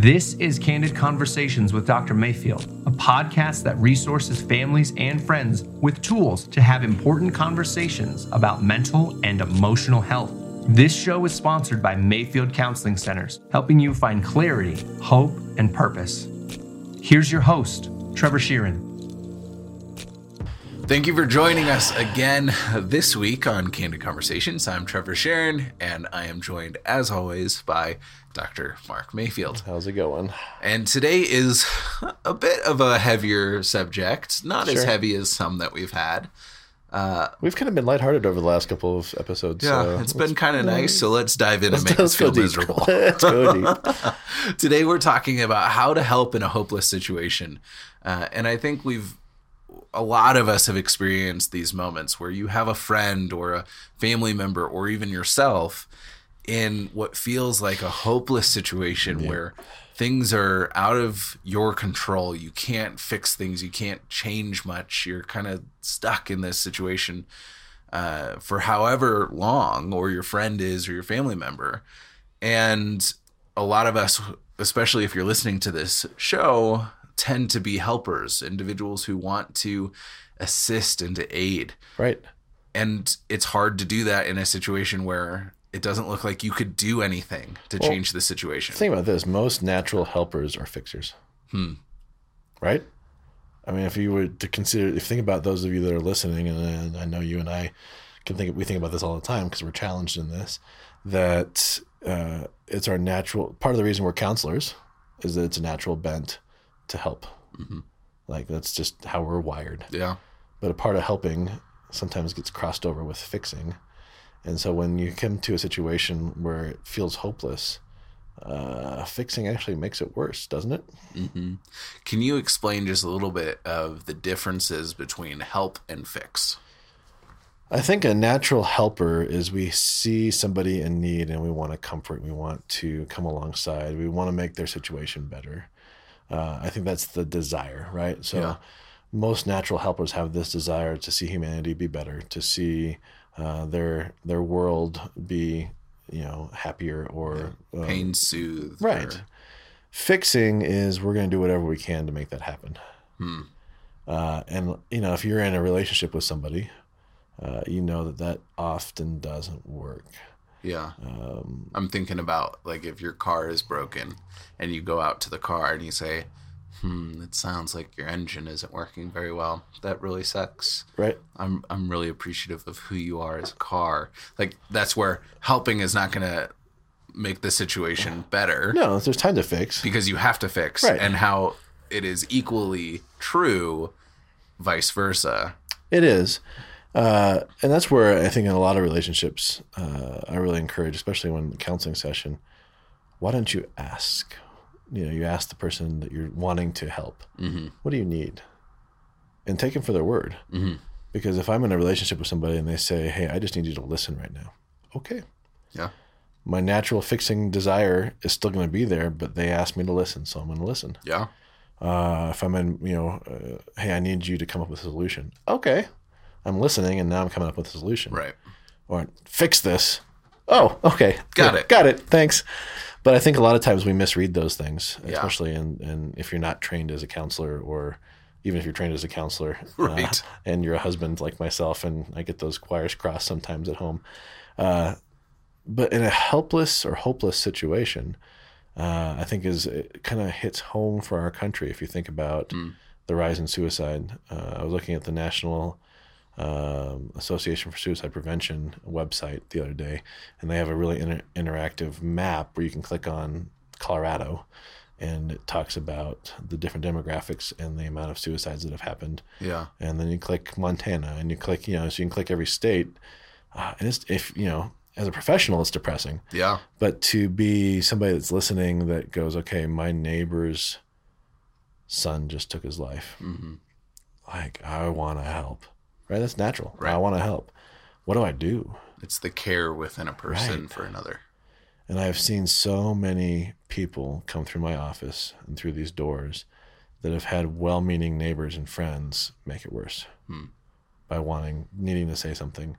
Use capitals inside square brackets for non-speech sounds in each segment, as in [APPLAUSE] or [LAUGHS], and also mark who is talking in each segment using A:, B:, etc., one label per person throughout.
A: This is Candid Conversations with Dr. Mayfield, a podcast that resources families and friends with tools to have important conversations about mental and emotional health. This show is sponsored by Mayfield Counseling Centers, helping you find clarity, hope, and purpose. Here's your host, Trevor Sheeran.
B: Thank you for joining us again this week on Candid Conversations. I'm Trevor Sharon, and I am joined, as always, by Dr. Mark Mayfield.
C: How's it going?
B: And today is a bit of a heavier subject, not as heavy as some that we've had.
C: We've kind of been lighthearted over the last couple of episodes.
B: Yeah,
C: so
B: it's been kind of nice, so let's dive in and make
C: let's
B: feel
C: deep.
B: miserable. [LAUGHS]
C: let's go deep. [LAUGHS]
B: Today we're talking about how to help in a hopeless situation. Uh, and I think we've a lot of us have experienced these moments where you have a friend or a family member or even yourself in what feels like a hopeless situation where things are out of your control. You can't fix things, you can't change much. You're kind of stuck in this situation uh, for however long, or your friend is, or your family member. And a lot of us, especially if you're listening to this show, tend to be helpers, individuals who want to assist and to aid.
C: Right.
B: And it's hard to do that in a situation where it doesn't look like you could do anything to change the situation.
C: Think about this: most natural helpers are fixers. Hmm. Right. I mean, if you were to consider, if you think about those of you that are listening, and, and I know you and I can think, we think about this all the time because we're challenged in this. That uh, it's our natural part of the reason we're counselors is that it's a natural bent to help. Like that's just how we're wired.
B: yeah.
C: but a part of helping sometimes gets crossed over with fixing. And so when you come to a situation where it feels hopeless, uh, fixing actually makes it worse, doesn't it?
B: Can you explain just a little bit of the differences between help and fix?
C: I think a natural helper is we see somebody in need and we want to comfort, we want to come alongside, we want to make their situation better. Uh, I think that's the desire, right? So
B: Yeah.
C: most natural helpers have this desire to see humanity be better, to see uh, their their world be, you know, happier or uh,
B: Pain soothed.
C: Right.
B: or-
C: Fixing is we're going to do whatever we can to make that happen. Uh, and you know, if you're in a relationship with somebody, uh, you know that that often doesn't work.
B: Yeah.
C: Um,
B: I'm thinking about like if your car is broken and you go out to the car and you say, hmm, it sounds like your engine isn't working very well. That really sucks.
C: Right.
B: I'm I'm really appreciative of who you are as a car. Like that's where helping is not gonna make the situation better
C: No, there's time to fix.
B: because you have to fix
C: Right.
B: and how it is equally true vice versa.
C: It is. Uh, and that's where I think in a lot of relationships, uh, I really encourage, especially when counseling session, why don't you ask? You know, you ask the person that you're wanting to help, what do you need? And take them for their word. Because if I'm in a relationship with somebody and they say, hey, I just need you to listen right now. Okay.
B: Yeah.
C: My natural fixing desire is still going to be there, but they asked me to listen, so I'm going to listen.
B: Yeah.
C: Uh, if I'm in, you know, uh, hey, I need you to come up with a solution. Okay. I'm listening and now I'm coming up with a solution.
B: Right.
C: Or fix this. Oh, okay.
B: Got
C: Yeah,
B: it.
C: Got it. Thanks. But I think a lot of times we misread those things,
B: Yeah.
C: especially in, in if you're not trained as a counselor or even if you're trained as a counselor uh, [LAUGHS]
B: Right.
C: and you're a husband like myself and I get those wires crossed sometimes at home. Uh, but in a helpless or hopeless situation, uh, I think is it kind of hits home for our country. If you think about the rise in suicide, uh, I was looking at the National um, Association for Suicide Prevention website the other day, and they have a really inter- interactive map where you can click on Colorado, and it talks about the different demographics and the amount of suicides that have happened
B: Yeah.
C: and then you click Montana, and you click, you know, so you can click every state. Uh, and it's if you know, as a professional, it's depressing.
B: Yeah.
C: But to be somebody that's listening that goes, okay, my neighbor's son just took his life. Like I want to help, right? That's natural. Right. I want to help. What do I do?
B: It's the care within a person
C: Right.
B: for another.
C: And I've seen so many people come through my office and through these doors that have had well meaning neighbors and friends make it worse by wanting, needing to say something.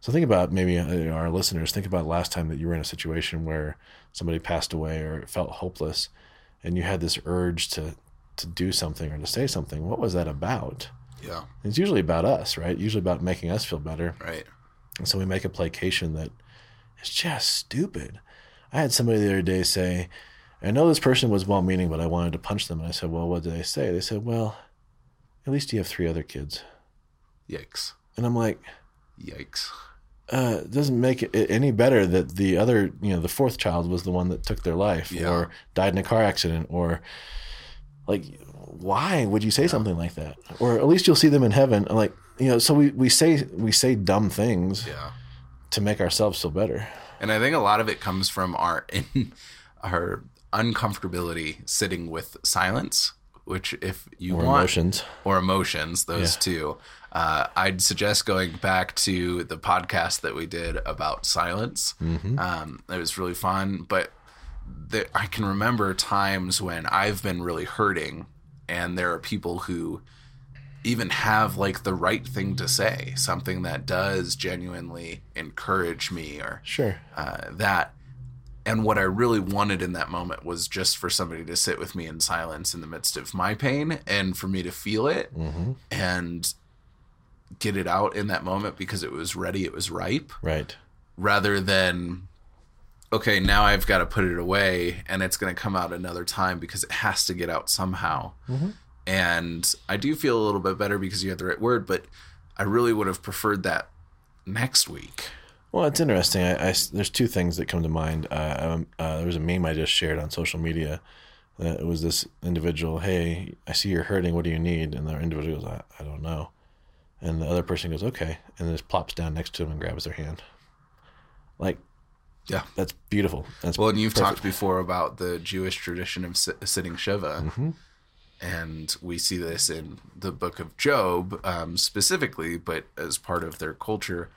C: So think about maybe uh, our listeners, think about last time that you were in a situation where somebody passed away or it felt hopeless and you had this urge to to do something or to say something, what was that about?
B: Yeah.
C: It's usually about us, right? Usually about making us feel better.
B: Right.
C: And so we make a placation that is just stupid. I had somebody the other day say, I know this person was well meaning, but I wanted to punch them. And I said, Well, what did they say? They said, Well, at least you have three other kids.
B: Yikes.
C: And I'm like,
B: Yikes.
C: uh, it doesn't make it any better that the other, you know, the fourth child was the one that took their life
B: Yeah.
C: or died in a car accident or like, why would you say something like that? Or at least you'll see them in heaven. Like, you know, so we, we say, we say dumb things
B: Yeah.
C: to make ourselves feel better.
B: And I think a lot of it comes from our [LAUGHS] in, our uncomfortability sitting with silence, which if you
C: Or
B: want
C: emotions.
B: or emotions, those
C: Yeah.
B: two, uh, I'd suggest going back to the podcast that we did about silence.
C: Mm-hmm.
B: Um, it was really fun, but the, I can remember times when I've been really hurting, and there are people who even have like the right thing to say, something that does genuinely encourage me or
C: Sure.
B: uh, that. And what I really wanted in that moment was just for somebody to sit with me in silence in the midst of my pain and for me to feel it and get it out in that moment because it was ready, it was ripe,
C: Right.
B: rather than, okay, now I've got to put it away and it's going to come out another time because it has to get out somehow. And I do feel a little bit better because you had the right word, but I really would have preferred that next week.
C: Well, it's interesting. I, I there's two things that come to mind. Uh, um, uh, there was a meme I just shared on social media. Uh, it was this individual, "Hey, I see you're hurting. What do you need?" And the individual goes, "I, I don't know." And the other person goes, "Okay," and then just plops down next to him and grabs their hand. Like,
B: Yeah.
C: that's beautiful. That's
B: Well, and you've
C: perfect.
B: talked before about the Jewish tradition of si- sitting Shiva.
C: Mm-hmm.
B: And we see this in the book of Job um, specifically, but as part of their culture,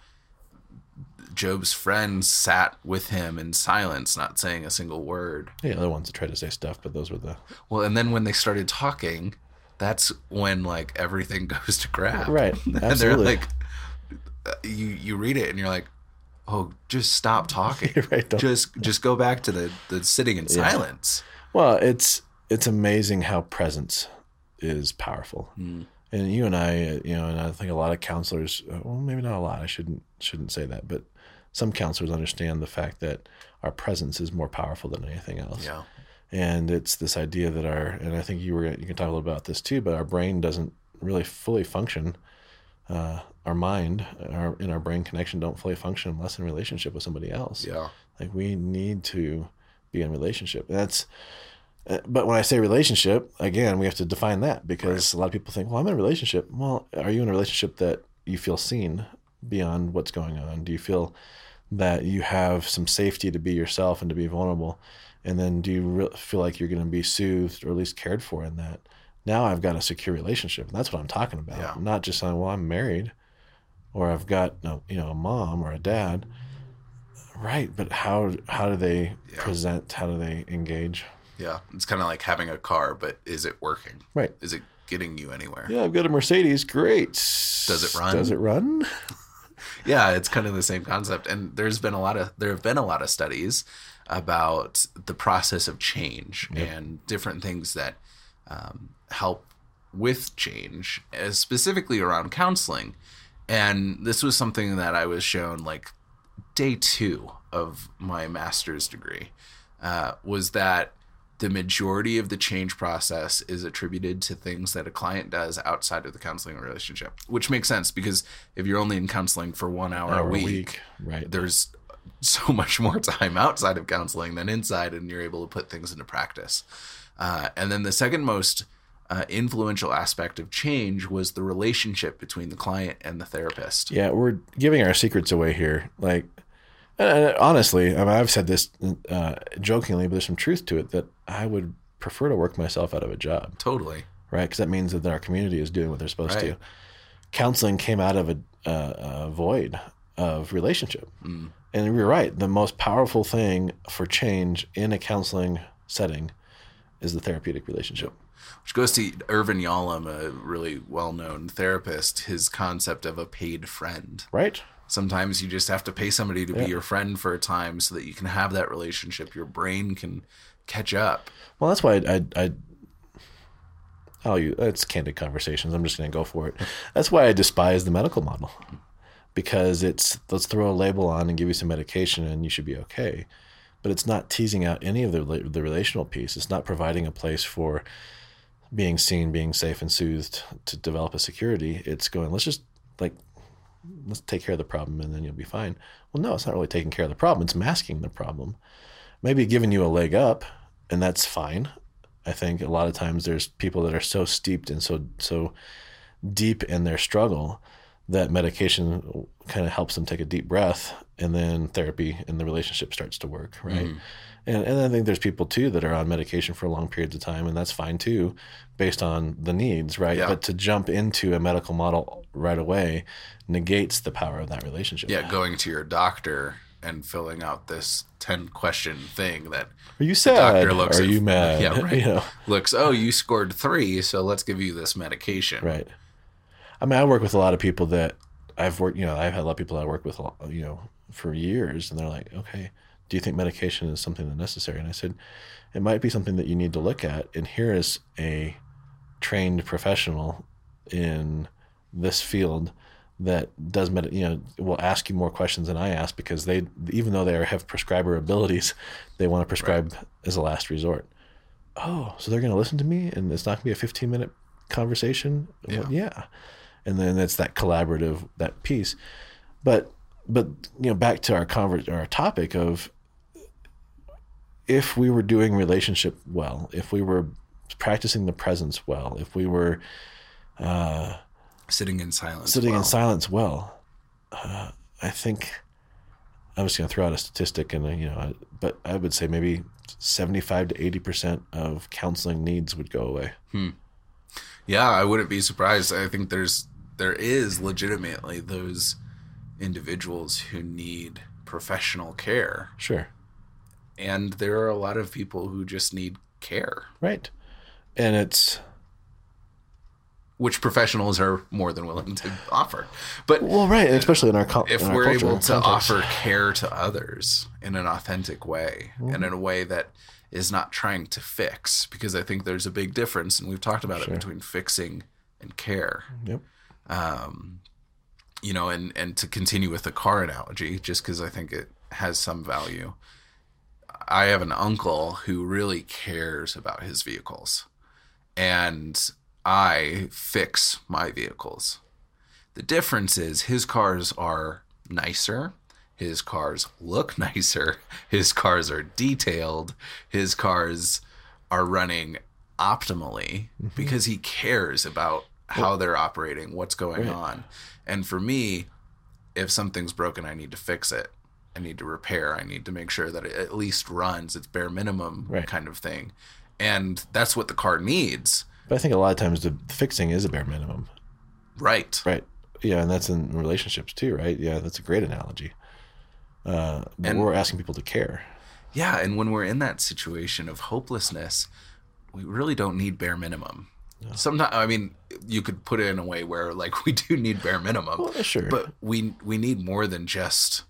B: Job's friends sat with him in silence, not saying a single word.
C: Yeah, other ones that tried to say stuff, but those were the
B: Well, and then when they started talking, that's when like everything [LAUGHS] goes to crap.
C: Right, [LAUGHS]
B: and they're
C: absolutely.
B: like, uh, you you read it and you're like, oh, just stop talking. [LAUGHS]
C: Right,
B: just just go back to the the sitting in silence.
C: Well, it's it's amazing how presence is powerful. And you and I, uh, you know, and I think a lot of counselors, uh, well, maybe not a lot. I shouldn't shouldn't say that, but some counselors understand the fact that our presence is more powerful than anything else.
B: Yeah.
C: And it's this idea that our, and I think you were you can talk a little about this too, but our brain doesn't really fully function. Uh, our mind, our in our brain connection, don't fully function unless in relationship with somebody else.
B: Yeah.
C: Like we need to be in relationship. And that's uh, but when I say relationship, again, we have to define that because a lot of people think, well, I'm in a relationship. Well, are you in a relationship that you feel seen beyond what's going on? Do you feel that you have some safety to be yourself and to be vulnerable? And then do you re- feel like you're going to be soothed or at least cared for in that? Now I've got a secure relationship. That's what I'm talking about.
B: Yeah.
C: Not just saying, well, I'm married or I've got a, you know a mom or a dad. Right, but how how do they present? How do they engage?
B: Yeah. It's kind of like having a car, but is it working?
C: Right.
B: Is it getting you anywhere?
C: Yeah, I've got a Mercedes. Great.
B: Does it run?
C: Does it run? [LAUGHS]
B: yeah it's kind of the same concept and there's been a lot of there have been a lot of studies about the process of change and different things that um, help with change uh, specifically around counseling and this was something that i was shown like day two of my master's degree uh, was that the majority of the change process is attributed to things that a client does outside of the counseling relationship, which makes sense because if you're only in counseling for one hour,
C: Hour
B: a
C: a
B: week,
C: week, right.
B: there's [LAUGHS] so much more time outside of counseling than inside, and you're able to put things into practice. Uh, and then the second most uh, influential aspect of change was the relationship between the client and the therapist.
C: Yeah, we're giving our secrets away here. Like, honestly, I mean, I've said this uh, jokingly, but there's some truth to it that I would prefer to work myself out of a job,
B: Totally.
C: right? Because that means that our community is doing what they're supposed
B: Right.
C: to. Counseling came out of a, uh, a void of relationship.
B: Mm.
C: And you're right. The most powerful thing for change in a counseling setting is the therapeutic relationship.
B: Which goes to Irvin Yalom, a really well known therapist, his concept of a paid friend.
C: Right?
B: Sometimes you just have to pay somebody to be your friend for a time so that you can have that relationship. Your brain can catch up.
C: Well, that's why I, I, I oh, you, it's candid conversations. I'm just going to go for it. That's why I despise the medical model because it's let's throw a label on and give you some medication and you should be okay. But it's not teasing out any of the the relational piece. It's not providing a place for being seen, being safe and soothed to develop a security. It's going, let's just like let's take care of the problem and then you'll be fine. Well, no, it's not really taking care of the problem. It's masking the problem. Maybe giving you a leg up, and that's fine. I think a lot of times there's people that are so steeped and so so deep in their struggle that medication kind of helps them take a deep breath and then therapy and the relationship starts to work right? Mm. and, and i think there's people too that are on medication for long periods of time and that's fine too based on the needs right? Yeah. but to jump into a medical model right away negates the power of that relationship.
B: Yeah going to your doctor and filling out this 10 question thing that
C: are you sad doctor looks are at, you mad? [LAUGHS]
B: Yeah [LAUGHS] right. you know? looks oh you scored three so let's give you this medication.
C: Right. I mean i work with a lot of people that i've worked you know i've had a lot of people i work with you know for years and they're like okay do you think medication is something that's necessary and i said it might be something that you need to look at and here is a trained professional in this field that does med- you know will ask you more questions than I ask because they even though they have prescriber abilities, they want to prescribe right. as a last resort. Oh, so they're going to listen to me and it's not going to be a 15 minute conversation? Yeah. Well, yeah. And then it's that collaborative that piece. But but you know back to our conver- our topic of if we were doing relationship well, if we were practicing the presence well, if we were uh,
B: sitting in silence.
C: Sitting well. in silence well. Uh, I think I'm just going to throw out a statistic, and uh, you know, but I would say maybe 75 to 80 percent of counseling needs would go away.
B: Hmm. Yeah, I wouldn't be surprised. I think there's there is legitimately those individuals who need professional care.
C: Sure.
B: And there are a lot of people who just need care.
C: Right. And it's
B: which professionals are more than willing to offer. But
C: well, right, especially in our co-
B: if
C: in
B: we're
C: our
B: able to context. offer care to others in an authentic way mm-hmm. and in a way that is not trying to fix, because I think there's a big difference, and we've talked about sure. it between fixing and care.
C: Yep.
B: Um, you know, and and to continue with the car analogy, just because I think it has some value. I have an uncle who really cares about his vehicles. And I fix my vehicles. The difference is his cars are nicer. His cars look [LAUGHS] nicer. His cars are detailed. His cars are running optimally mm-hmm. because he cares about how they're operating, what's going right. on. And for me, if something's broken, I need to fix it. I need to repair. I need to make sure that it at least runs. It's bare minimum right. kind of thing. And that's what the car needs.
C: But I think a lot of times the fixing is a bare minimum.
B: Right.
C: Right. Yeah, and that's in relationships too, right? Yeah, that's a great analogy. Uh, but and, we're asking people to care.
B: Yeah, and when we're in that situation of hopelessness, we really don't need bare minimum. No. Sometimes, I mean, you could put it in a way where like [LAUGHS] we do need bare minimum.
C: Well, sure.
B: But we we need more than just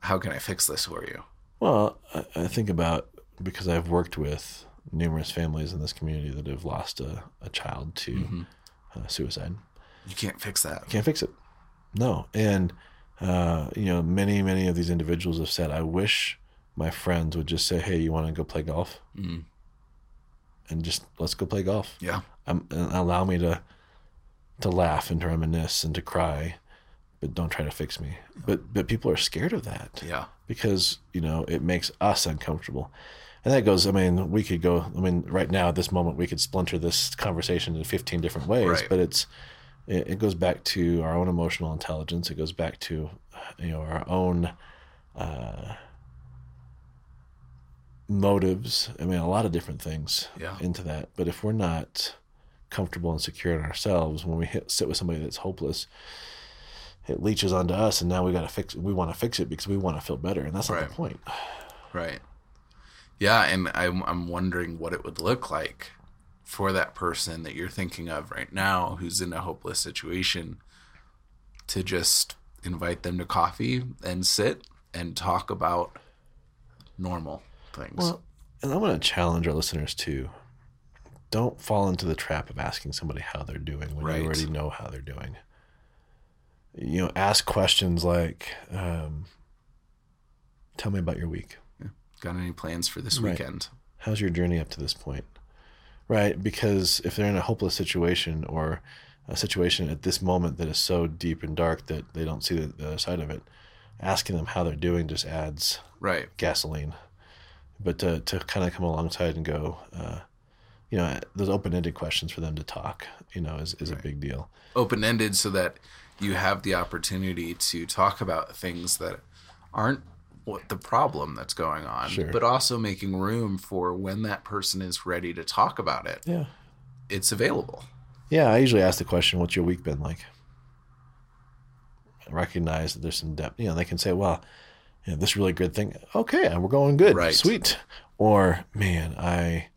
B: how can I fix this for you?
C: Well, I, I think about because I've worked with numerous families in this community that have lost a, a child to mm-hmm. uh, suicide.
B: You can't fix that.
C: You can't fix it. No. And, uh, you know, many, many of these individuals have said, I wish my friends would just say, Hey, you want to go play golf? Mm. And just let's go play golf.
B: Yeah.
C: Um, and allow me to, to laugh and to reminisce and to cry, but don't try to fix me. But, but people are scared of that.
B: Yeah.
C: Because, you know, it makes us uncomfortable and that goes i mean we could go i mean right now at this moment we could splinter this conversation in 15 different ways right. but it's it, it, goes back to our own emotional intelligence it goes back to you know our own uh, motives. I mean a lot of different things
B: yeah.
C: into that. But if we're not comfortable and secure in ourselves when we hit, sit with somebody that's hopeless it leeches onto us and now we got to fix we want to fix it because we want to feel better and that's not right. the point.
B: Right. Yeah, and I'm I'm wondering what it would look like for that person that you're thinking of right now who's in a hopeless situation to just invite them to coffee and sit and talk about normal things.
C: Well, and I want to challenge our listeners too. Don't fall into the trap of asking somebody how they're doing when
B: Right.
C: you already know how they're doing. You know, ask questions like, um, "Tell me about your week.
B: Got any plans for this
C: Right.
B: weekend?
C: How's your journey up to this point?" Right? Because if they're in a hopeless situation or a situation at this moment that is so deep and dark that they don't see the, the other side of it, asking them how they're doing just adds
B: Right.
C: gasoline. But to, to kind of come alongside and go, uh, you know, those open ended questions for them to talk, you know, is, is a big deal.
B: Open ended so that you have the opportunity to talk about things that aren't what the problem that's going on,
C: Sure.
B: but also making room for when that person is ready to talk about it.
C: Yeah.
B: It's available.
C: Yeah. I usually ask the question, what's your week been like? I recognize that there's some depth. You know, they can say, well, you know, this really good thing. Okay. We're going good.
B: Right.
C: Sweet. Or, man, I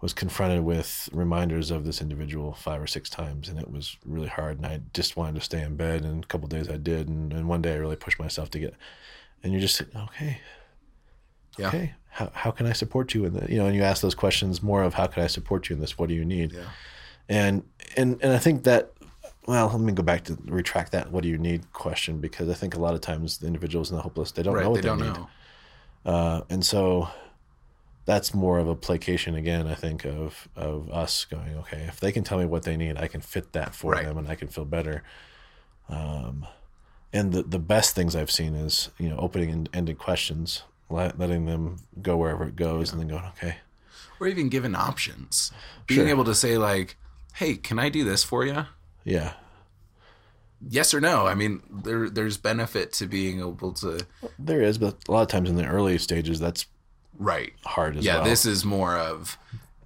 C: was confronted with reminders of this individual five or six times and it was really hard and I just wanted to stay in bed and a couple days I did and, and one day I really pushed myself to get and you're just okay
B: Yeah.
C: okay how, how can I support you in the you know and you ask those questions more of how can I support you in this what do you need
B: Yeah.
C: and and and I think that well let me go back to retract that what do you need question because I think a lot of times the individuals in the hopeless they don't
B: Right.
C: know what
B: They
C: they,
B: don't
C: need
B: know.
C: uh, and so that's more of a placation again. I think of of us going, okay, if they can tell me what they need, I can fit that for
B: Right.
C: them, and I can feel better. Um, and the the best things I've seen is you know opening and ended questions, let, letting them go wherever it goes, and then going, okay,
B: Or even given options. Being
C: Sure.
B: able to say, like, hey, can I do this for you?
C: Yeah,
B: Yes or no? I mean, there there's benefit to being able to
C: there is, but a lot of times in the early stages, that's
B: right.
C: hard as
B: yeah,
C: well.
B: this is more of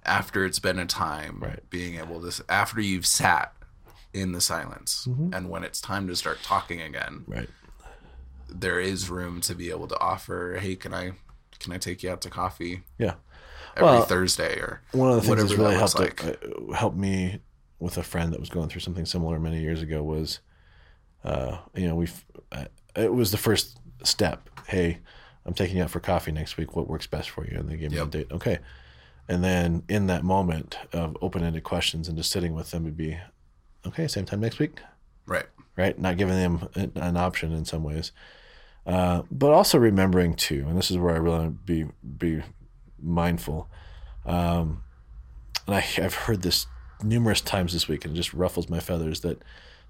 B: after it's been a time,
C: Right.
B: being able to after you've sat in the silence,
C: Mm-hmm.
B: and when it's time to start talking again,
C: right,
B: there is room to be able to offer, hey, can I can I take you out to coffee
C: yeah.
B: every
C: Well,
B: Thursday or
C: One of the things that's really helped
B: like.
C: uh, helped me with a friend that was going through something similar many years ago was, uh, you know, we uh, it was the first step. Hey, I'm taking you out for coffee next week. What works best for you? And they gave me a date. Okay, and then in that moment of open ended questions and just sitting with them would be, okay, same time next week,
B: right.
C: right? Not giving them an, option in some ways, uh, but also remembering too, and this is where I really want to be be mindful. Um, and I, I've heard this numerous times this week, and it just ruffles my feathers that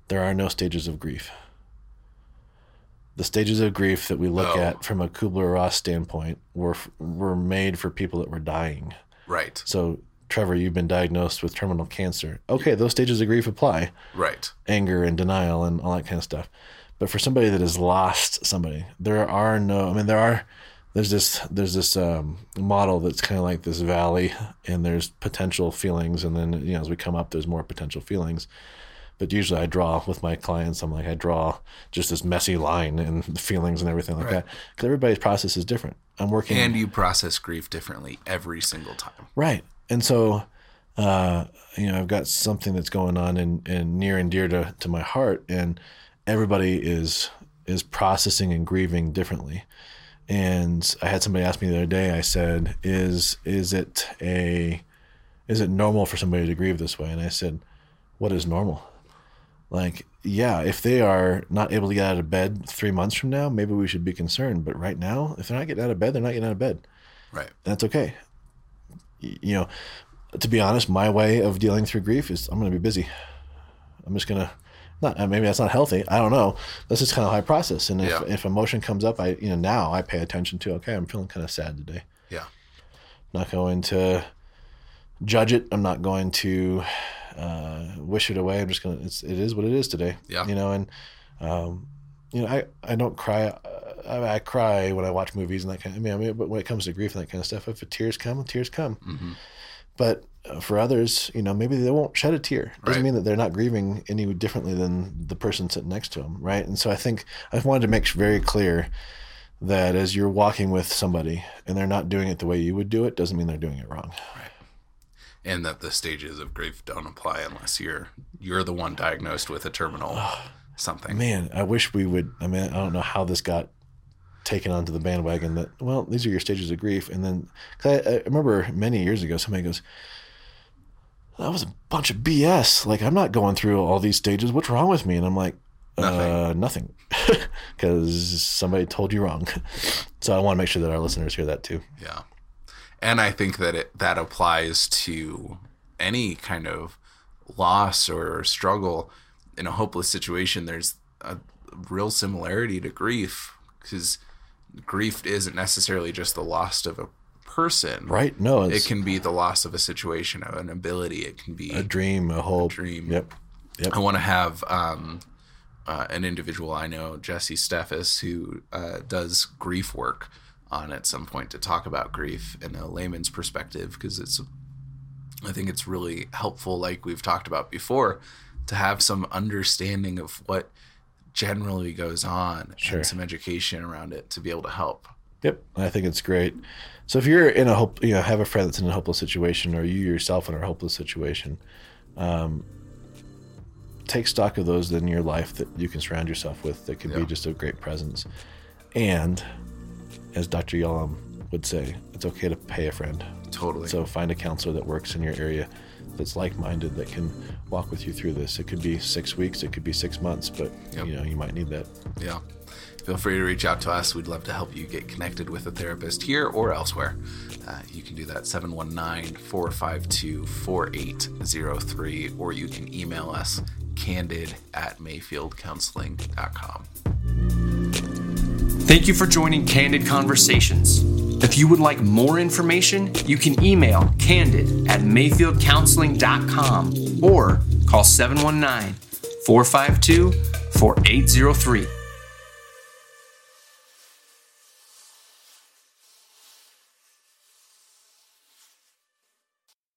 C: there are no stages of grief. The stages of grief that we look at from a Kubler Ross standpoint were were made for people that were dying.
B: Right.
C: So, Trevor, you've been diagnosed with terminal cancer. Okay, those stages of grief apply
B: Right.
C: anger and denial and all that kind of stuff. But for somebody that has lost somebody, there are no. I mean, there are. There's this. There's this um, model that's kind of like this valley, and there's potential feelings, and then you know as we come up, there's more potential feelings. But usually, I draw with my clients. I'm like, I draw just this messy line and the feelings and everything like
B: Right.
C: that because everybody's process is different. I'm working
B: And you process grief differently every single time.
C: Right. And so, uh, you know, I've got something that's going on and, and near and dear to, to my heart, and everybody is is processing and grieving differently. And I had somebody ask me the other day. I said, "Is is it a is it normal for somebody to grieve this way?" And I said, "What is normal?" Like, yeah, if they are not able to get out of bed three months from now, maybe we should be concerned. But right now, if they're not getting out of bed, they're not getting out of bed.
B: Right.
C: That's okay you know, to be honest, my way of dealing through grief is I'm going to be busy. I'm just going to not uh, maybe that's not healthy. I don't know. This is kind of how I process. And if
B: Yeah.
C: if emotion comes up, I you know now I pay attention to. Okay, I'm feeling kind of sad today.
B: Yeah.
C: not going to judge it. I'm not going to uh, wish it away. I'm just gonna. It's it is what it is today.
B: Yeah.
C: You know, and um, you know, I I don't cry. Uh, I, I cry when I watch movies and that kind. Of, I mean, I mean, but when it comes to grief and that kind of stuff, if the tears come, tears come.
B: Mm-hmm.
C: But uh, for others, you know, maybe they won't shed a tear. Doesn't
B: Right.
C: mean that they're not grieving any differently than the person sitting next to them, right? And so I think I wanted to make very clear that as you're walking with somebody and they're not doing it the way you would do it, doesn't mean they're doing it wrong. Right.
B: And that the stages of grief don't apply unless you're you're the one diagnosed with a terminal [SIGHS] something.
C: Man, I wish we would. I mean, I don't know how this got taken onto the bandwagon that well these are your stages of grief. And then cause I, I remember many years ago somebody goes that was a bunch of bs like i'm not going through all these stages. What's wrong with me? And i'm like uh, nothing. because [LAUGHS] somebody told you wrong. [LAUGHS] So i want to make sure that our listeners hear that too.
B: Yeah. And I think that it that applies to any kind of loss or struggle. In a hopeless situation. There's a real similarity to grief because grief isn't necessarily just the loss of a person.
C: right no
B: It can be the loss of a situation, an ability. It can be
C: a dream a hope
B: dream.
C: yep
B: I want to have um, uh, an individual I know, Jesse Steffes, who uh, does grief work on at some point to talk about grief in a layman's perspective because it's, I think it's really helpful, like we've talked about before, to have some understanding of what generally goes on
C: Sure.
B: and some education around it to be able to help.
C: Yep, I think it's great. So if you're in a hope, you know, have a friend that's in a hopeless situation, or you yourself in a hopeless situation, um, take stock of those in your life that you can surround yourself with that can be just a great presence. And as Dr. Yalom would say, it's okay to pay a friend.
B: Totally.
C: So find a counselor that works in your area that's like-minded that can walk with you through this. It could be six weeks, it could be six months, but
B: Yep.
C: you know you might need that.
B: Yeah. Feel free to reach out to us. We'd love to help you get connected with a therapist here or elsewhere. Uh, you can do that 719 452 4803, or you can email us candid at mayfieldcounseling.com.
A: Thank you for joining Candid Conversations. If you would like more information, you can email candid at mayfieldcounseling.com or call 719 452 4803.